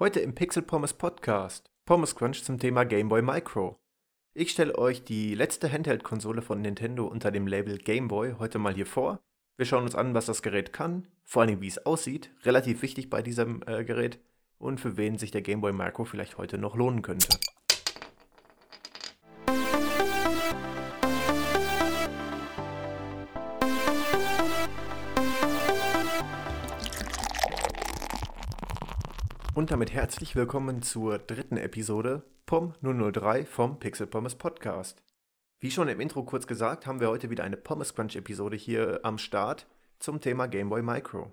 Heute im Pixel Pommes Podcast. Pommes Crunch zum Thema Game Boy Micro. Ich stelle euch die letzte Handheld-Konsole von Nintendo unter dem Label Game Boy heute mal hier vor. Wir schauen uns an, was das Gerät kann, vor allem wie es aussieht, relativ wichtig bei diesem äh, Gerät, und für wen sich der Game Boy Micro vielleicht heute noch lohnen könnte. Und damit herzlich willkommen zur dritten Episode POM 003 vom Pixel Pommes Podcast. Wie schon im Intro kurz gesagt, haben wir heute wieder eine Pommes Crunch Episode hier am Start zum Thema Game Boy Micro.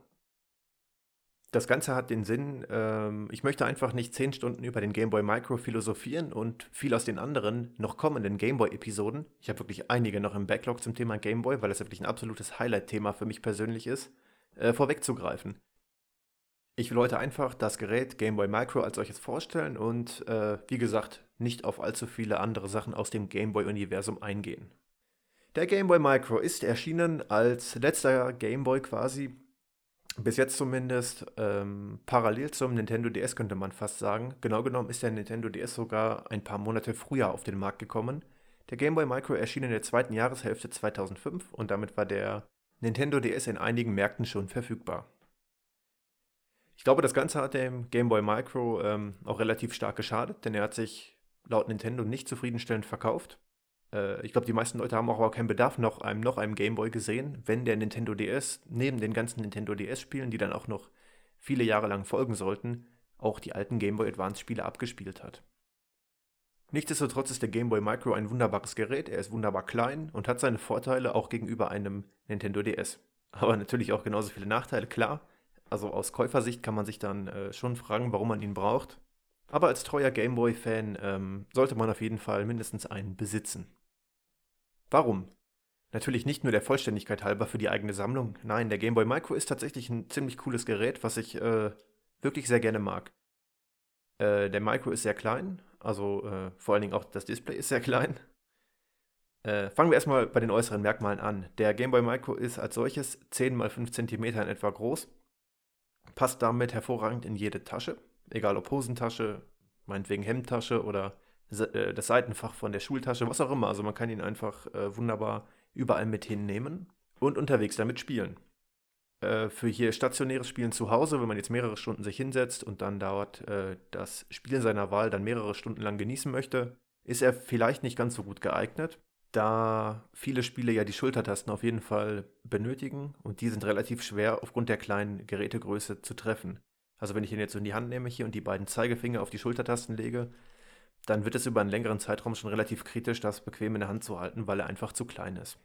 Das Ganze hat den Sinn, ähm, ich möchte einfach nicht 10 Stunden über den Game Boy Micro philosophieren und viel aus den anderen noch kommenden Game Boy Episoden, ich habe wirklich einige noch im Backlog zum Thema Game Boy, weil es wirklich ein absolutes Highlight-Thema für mich persönlich ist, äh, vorwegzugreifen. Ich will heute einfach das Gerät Game Boy Micro als solches vorstellen und, äh, wie gesagt, nicht auf allzu viele andere Sachen aus dem Game Boy-Universum eingehen. Der Game Boy Micro ist erschienen als letzter Game Boy quasi, bis jetzt zumindest, ähm, parallel zum Nintendo DS könnte man fast sagen. Genau genommen ist der Nintendo DS sogar ein paar Monate früher auf den Markt gekommen. Der Game Boy Micro erschien in der zweiten Jahreshälfte 2005 und damit war der Nintendo DS in einigen Märkten schon verfügbar. Ich glaube, das Ganze hat dem Game Boy Micro ähm, auch relativ stark geschadet, denn er hat sich laut Nintendo nicht zufriedenstellend verkauft. Äh, ich glaube, die meisten Leute haben auch keinen Bedarf noch einem, noch einem Game Boy gesehen, wenn der Nintendo DS neben den ganzen Nintendo DS-Spielen, die dann auch noch viele Jahre lang folgen sollten, auch die alten Game Boy Advance-Spiele abgespielt hat. Nichtsdestotrotz ist der Game Boy Micro ein wunderbares Gerät, er ist wunderbar klein und hat seine Vorteile auch gegenüber einem Nintendo DS. Aber natürlich auch genauso viele Nachteile, klar also aus Käufersicht kann man sich dann äh, schon fragen, warum man ihn braucht. Aber als treuer Gameboy-Fan ähm, sollte man auf jeden Fall mindestens einen besitzen. Warum? Natürlich nicht nur der Vollständigkeit halber für die eigene Sammlung. Nein, der Game Boy Micro ist tatsächlich ein ziemlich cooles Gerät, was ich äh, wirklich sehr gerne mag. Äh, der Micro ist sehr klein, also äh, vor allen Dingen auch das Display ist sehr klein. Äh, fangen wir erstmal bei den äußeren Merkmalen an. Der Game Boy Micro ist als solches 10 x 5 cm in etwa groß passt damit hervorragend in jede Tasche, egal ob Hosentasche, meinetwegen Hemdtasche oder äh, das Seitenfach von der Schultasche, was auch immer. Also man kann ihn einfach äh, wunderbar überall mit hinnehmen und unterwegs damit spielen. Äh, für hier stationäres Spielen zu Hause, wenn man jetzt mehrere Stunden sich hinsetzt und dann dauert das Spielen seiner Wahl dann mehrere Stunden lang genießen möchte, ist er vielleicht nicht ganz so gut geeignet da viele Spiele ja die Schultertasten auf jeden Fall benötigen und die sind relativ schwer aufgrund der kleinen Gerätegröße zu treffen. Also wenn ich den jetzt in die Hand nehme hier und die beiden Zeigefinger auf die Schultertasten lege, dann wird es über einen längeren Zeitraum schon relativ kritisch, das bequem in der Hand zu halten, weil er einfach zu klein ist.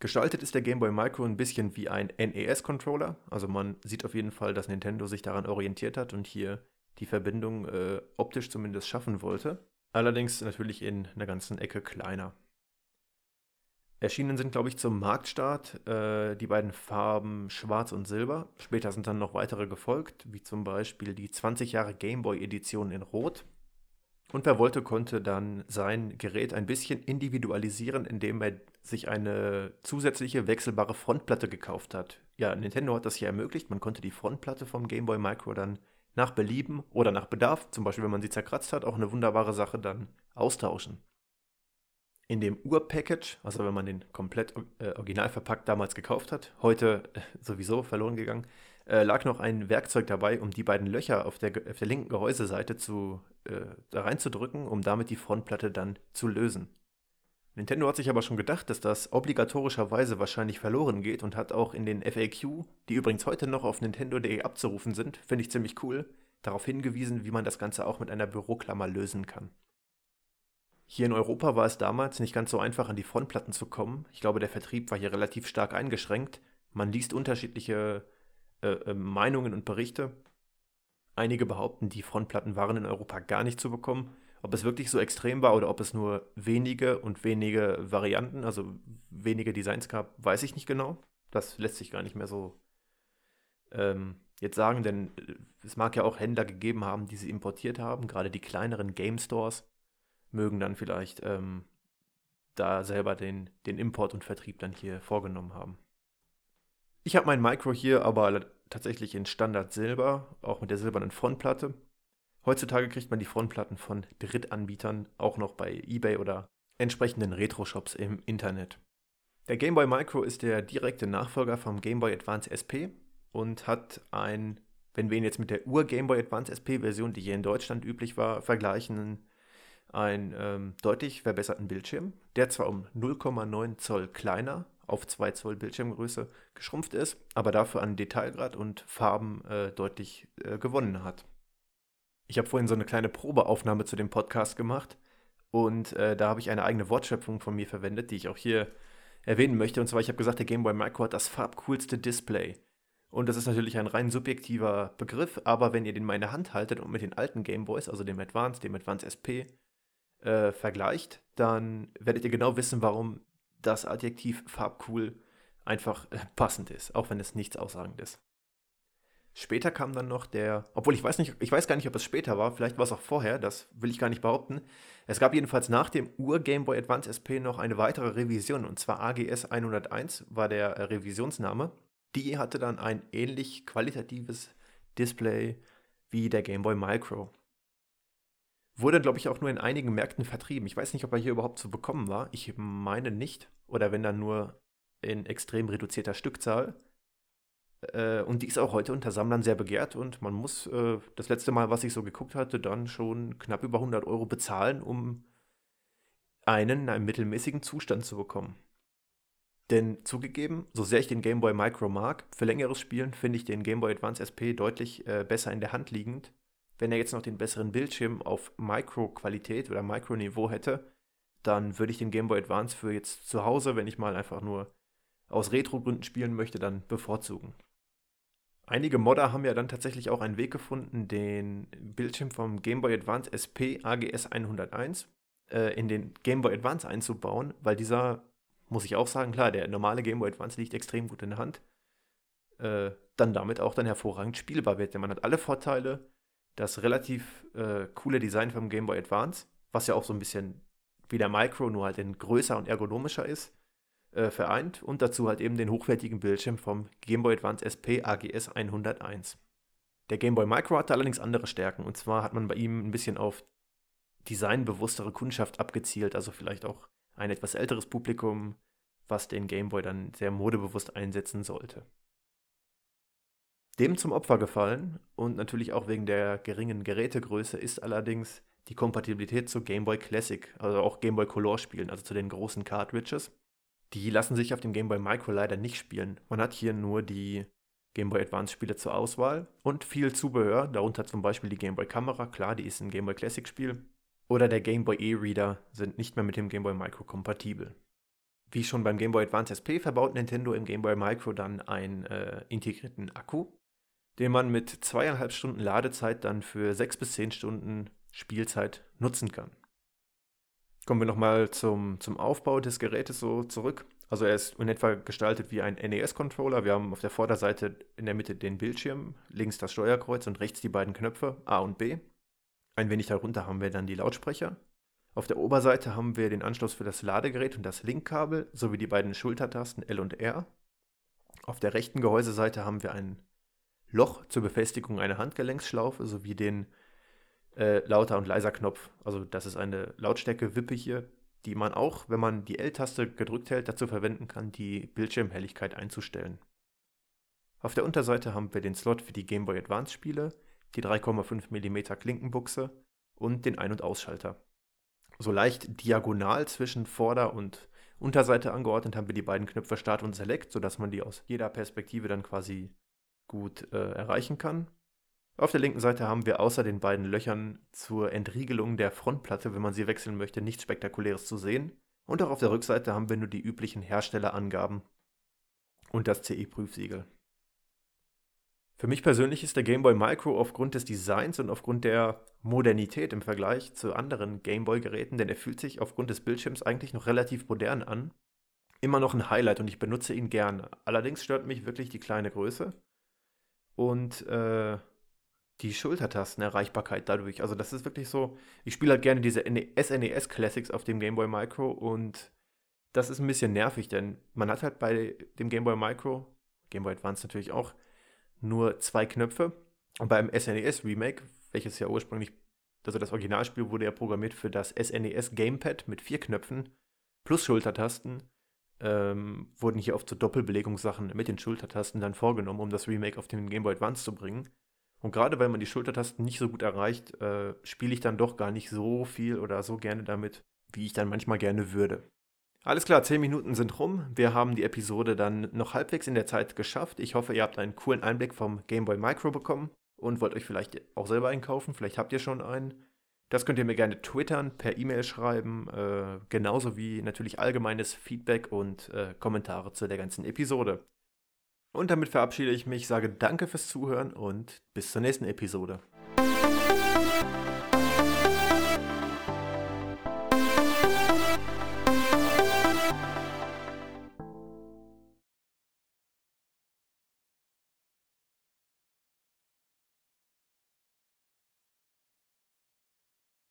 Gestaltet ist der Game Boy Micro ein bisschen wie ein NES-Controller. Also man sieht auf jeden Fall, dass Nintendo sich daran orientiert hat und hier die Verbindung äh, optisch zumindest schaffen wollte. Allerdings natürlich in einer ganzen Ecke kleiner. Erschienen sind, glaube ich, zum Marktstart äh, die beiden Farben Schwarz und Silber. Später sind dann noch weitere gefolgt, wie zum Beispiel die 20 Jahre Gameboy-Edition in Rot. Und wer wollte, konnte dann sein Gerät ein bisschen individualisieren, indem er sich eine zusätzliche wechselbare Frontplatte gekauft hat. Ja, Nintendo hat das hier ermöglicht. Man konnte die Frontplatte vom Game Boy Micro dann nach Belieben oder nach Bedarf, zum Beispiel wenn man sie zerkratzt hat, auch eine wunderbare Sache dann austauschen. In dem Ur-Package, also wenn man den komplett äh, original verpackt damals gekauft hat, heute äh, sowieso verloren gegangen, äh, lag noch ein Werkzeug dabei, um die beiden Löcher auf der, auf der linken Gehäuseseite zu, äh, da reinzudrücken, um damit die Frontplatte dann zu lösen. Nintendo hat sich aber schon gedacht, dass das obligatorischerweise wahrscheinlich verloren geht und hat auch in den FAQ, die übrigens heute noch auf nintendo.de abzurufen sind, finde ich ziemlich cool, darauf hingewiesen, wie man das Ganze auch mit einer Büroklammer lösen kann. Hier in Europa war es damals nicht ganz so einfach, an die Frontplatten zu kommen. Ich glaube, der Vertrieb war hier relativ stark eingeschränkt. Man liest unterschiedliche äh, äh, Meinungen und Berichte. Einige behaupten, die Frontplatten waren in Europa gar nicht zu bekommen. Ob es wirklich so extrem war oder ob es nur wenige und wenige Varianten, also wenige Designs gab, weiß ich nicht genau. Das lässt sich gar nicht mehr so ähm, jetzt sagen, denn äh, es mag ja auch Händler gegeben haben, die sie importiert haben. Gerade die kleineren Game Stores mögen dann vielleicht ähm, da selber den, den Import und Vertrieb dann hier vorgenommen haben. Ich habe mein Micro hier aber tatsächlich in Standard Silber, auch mit der silbernen Frontplatte. Heutzutage kriegt man die Frontplatten von Drittanbietern auch noch bei eBay oder entsprechenden Retro-Shops im Internet. Der Game Boy Micro ist der direkte Nachfolger vom Game Boy Advance SP und hat ein, wenn wir ihn jetzt mit der Ur-Game Boy Advance SP-Version, die hier in Deutschland üblich war, vergleichen, einen ähm, deutlich verbesserten Bildschirm, der zwar um 0,9 Zoll kleiner auf 2 Zoll Bildschirmgröße geschrumpft ist, aber dafür an Detailgrad und Farben äh, deutlich äh, gewonnen hat. Ich habe vorhin so eine kleine Probeaufnahme zu dem Podcast gemacht und äh, da habe ich eine eigene Wortschöpfung von mir verwendet, die ich auch hier erwähnen möchte. Und zwar, ich habe gesagt, der Game Boy Micro hat das farbcoolste Display. Und das ist natürlich ein rein subjektiver Begriff, aber wenn ihr den mal in der Hand haltet und mit den alten Game Boys, also dem Advance, dem Advance SP, äh, vergleicht, dann werdet ihr genau wissen, warum das Adjektiv farbcool einfach äh, passend ist, auch wenn es nichts aussagend ist. Später kam dann noch der, obwohl ich weiß nicht, ich weiß gar nicht, ob es später war, vielleicht war es auch vorher, das will ich gar nicht behaupten. Es gab jedenfalls nach dem Ur-Game Boy Advance SP noch eine weitere Revision, und zwar AGS 101 war der äh, Revisionsname. Die hatte dann ein ähnlich qualitatives Display wie der Game Boy Micro. Wurde, glaube ich, auch nur in einigen Märkten vertrieben. Ich weiß nicht, ob er hier überhaupt zu bekommen war. Ich meine nicht. Oder wenn dann nur in extrem reduzierter Stückzahl. Äh, und die ist auch heute unter Sammlern sehr begehrt und man muss äh, das letzte Mal, was ich so geguckt hatte, dann schon knapp über 100 Euro bezahlen, um einen in einem mittelmäßigen Zustand zu bekommen. Denn zugegeben, so sehr ich den Game Boy Micro mag, für längeres Spielen finde ich den Game Boy Advance SP deutlich äh, besser in der Hand liegend. Wenn er jetzt noch den besseren Bildschirm auf Micro-Qualität oder Micro-Niveau hätte, dann würde ich den Game Boy Advance für jetzt zu Hause, wenn ich mal einfach nur aus Retro-Gründen spielen möchte, dann bevorzugen. Einige Modder haben ja dann tatsächlich auch einen Weg gefunden, den Bildschirm vom Game Boy Advance SP AGS 101 äh, in den Game Boy Advance einzubauen, weil dieser, muss ich auch sagen, klar, der normale Game Boy Advance liegt extrem gut in der Hand, äh, dann damit auch dann hervorragend spielbar wird. Denn man hat alle Vorteile, das relativ äh, coole Design vom Game Boy Advance, was ja auch so ein bisschen wie der Micro, nur halt in größer und ergonomischer ist äh, vereint und dazu halt eben den hochwertigen Bildschirm vom Game Boy Advance SP AGS 101. Der Game Boy Micro hatte allerdings andere Stärken und zwar hat man bei ihm ein bisschen auf designbewusstere Kundschaft abgezielt, also vielleicht auch ein etwas älteres Publikum, was den Game Boy dann sehr modebewusst einsetzen sollte. Dem zum Opfer gefallen und natürlich auch wegen der geringen Gerätegröße ist allerdings die Kompatibilität zu Game Boy Classic, also auch Game Boy Color Spielen, also zu den großen Cartridges. Die lassen sich auf dem Game Boy Micro leider nicht spielen. Man hat hier nur die Game Boy Advance Spiele zur Auswahl und viel Zubehör, darunter zum Beispiel die Game Boy Kamera, klar, die ist ein Game Boy Classic Spiel, oder der Game Boy E-Reader sind nicht mehr mit dem Game Boy Micro kompatibel. Wie schon beim Game Boy Advance SP verbaut Nintendo im Game Boy Micro dann einen äh, integrierten Akku, den man mit zweieinhalb Stunden Ladezeit dann für sechs bis zehn Stunden Spielzeit nutzen kann. Kommen wir nochmal zum, zum Aufbau des Gerätes so zurück. Also er ist in etwa gestaltet wie ein NES-Controller. Wir haben auf der Vorderseite in der Mitte den Bildschirm, links das Steuerkreuz und rechts die beiden Knöpfe A und B. Ein wenig darunter haben wir dann die Lautsprecher. Auf der Oberseite haben wir den Anschluss für das Ladegerät und das Linkkabel sowie die beiden Schultertasten L und R. Auf der rechten Gehäuseseite haben wir ein Loch zur Befestigung einer Handgelenksschlaufe sowie den äh, lauter und leiser Knopf. Also das ist eine Lautstärke-Wippe hier, die man auch, wenn man die L-Taste gedrückt hält, dazu verwenden kann, die Bildschirmhelligkeit einzustellen. Auf der Unterseite haben wir den Slot für die Game Boy Advance Spiele, die 3,5 mm Klinkenbuchse und den Ein- und Ausschalter. So leicht diagonal zwischen Vorder- und Unterseite angeordnet haben wir die beiden Knöpfe Start und Select, sodass man die aus jeder Perspektive dann quasi gut äh, erreichen kann. Auf der linken Seite haben wir außer den beiden Löchern zur Entriegelung der Frontplatte, wenn man sie wechseln möchte, nichts Spektakuläres zu sehen. Und auch auf der Rückseite haben wir nur die üblichen Herstellerangaben und das CE-Prüfsiegel. Für mich persönlich ist der Game Boy Micro aufgrund des Designs und aufgrund der Modernität im Vergleich zu anderen Game Boy-Geräten, denn er fühlt sich aufgrund des Bildschirms eigentlich noch relativ modern an, immer noch ein Highlight und ich benutze ihn gern. Allerdings stört mich wirklich die kleine Größe und äh, die Schultertastenerreichbarkeit dadurch. Also das ist wirklich so, ich spiele halt gerne diese SNES e Classics auf dem Game Boy Micro und das ist ein bisschen nervig, denn man hat halt bei dem Game Boy Micro, Game Boy Advance natürlich auch, nur zwei Knöpfe. Und beim SNES e Remake, welches ja ursprünglich, also das Originalspiel wurde ja programmiert für das SNES e Gamepad mit vier Knöpfen plus Schultertasten, ähm, wurden hier oft so Doppelbelegungssachen mit den Schultertasten dann vorgenommen, um das Remake auf den Game Boy Advance zu bringen. Und gerade weil man die Schultertasten nicht so gut erreicht, äh, spiele ich dann doch gar nicht so viel oder so gerne damit, wie ich dann manchmal gerne würde. Alles klar, 10 Minuten sind rum. Wir haben die Episode dann noch halbwegs in der Zeit geschafft. Ich hoffe, ihr habt einen coolen Einblick vom Game Boy Micro bekommen und wollt euch vielleicht auch selber einkaufen. Vielleicht habt ihr schon einen. Das könnt ihr mir gerne twittern, per E-Mail schreiben, äh, genauso wie natürlich allgemeines Feedback und äh, Kommentare zu der ganzen Episode. Und damit verabschiede ich mich, sage danke fürs Zuhören und bis zur nächsten Episode.